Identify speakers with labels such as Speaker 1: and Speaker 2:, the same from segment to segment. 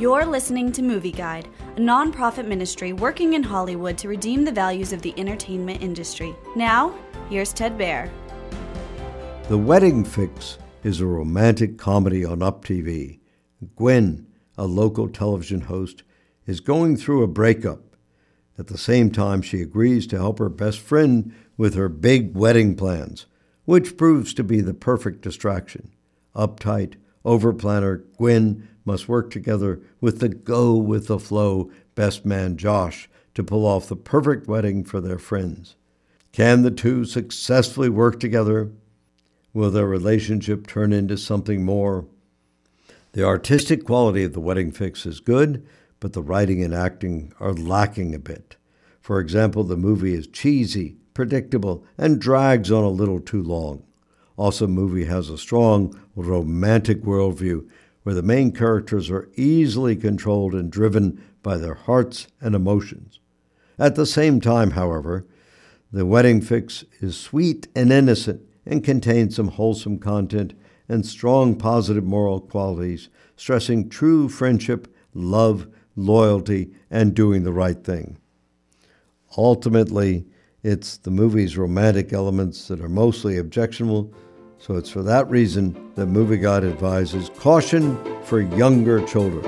Speaker 1: You're listening to Movie Guide, a nonprofit ministry working in Hollywood to redeem the values of the entertainment industry. Now, here's Ted Baehr.
Speaker 2: The Wedding Fix is a romantic comedy on Up TV. Gwen, a local television host, is going through a breakup. At the same time, she agrees to help her best friend with her big wedding plans, which proves to be the perfect distraction. Uptight, overplanner Gwen must work together with the go with the flow best man Josh to pull off the perfect wedding for their friends. Can the two successfully work together? Will their relationship turn into something more? The artistic quality of the wedding fix is good, but the writing and acting are lacking a bit. For example, the movie is cheesy, predictable, and drags on a little too long. Also, movie has a strong romantic worldview where the main characters are easily controlled and driven by their hearts and emotions. At the same time, however, the wedding fix is sweet and innocent and contains some wholesome content and strong positive moral qualities, stressing true friendship, love, loyalty, and doing the right thing. Ultimately, it's the movie's romantic elements that are mostly objectionable, so it's for that reason that Movie Guide advises caution for younger children.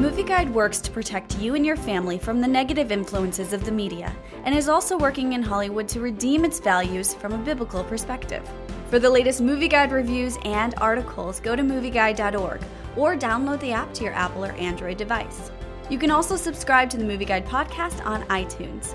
Speaker 1: Movie Guide works to protect you and your family from the negative influences of the media and is also working in Hollywood to redeem its values from a biblical perspective. For the latest Movie Guide reviews and articles, go to movieguide.org or download the app to your Apple or Android device. You can also subscribe to the Movie Guide podcast on iTunes.